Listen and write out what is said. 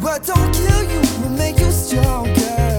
What don't kill you, will make you stronger.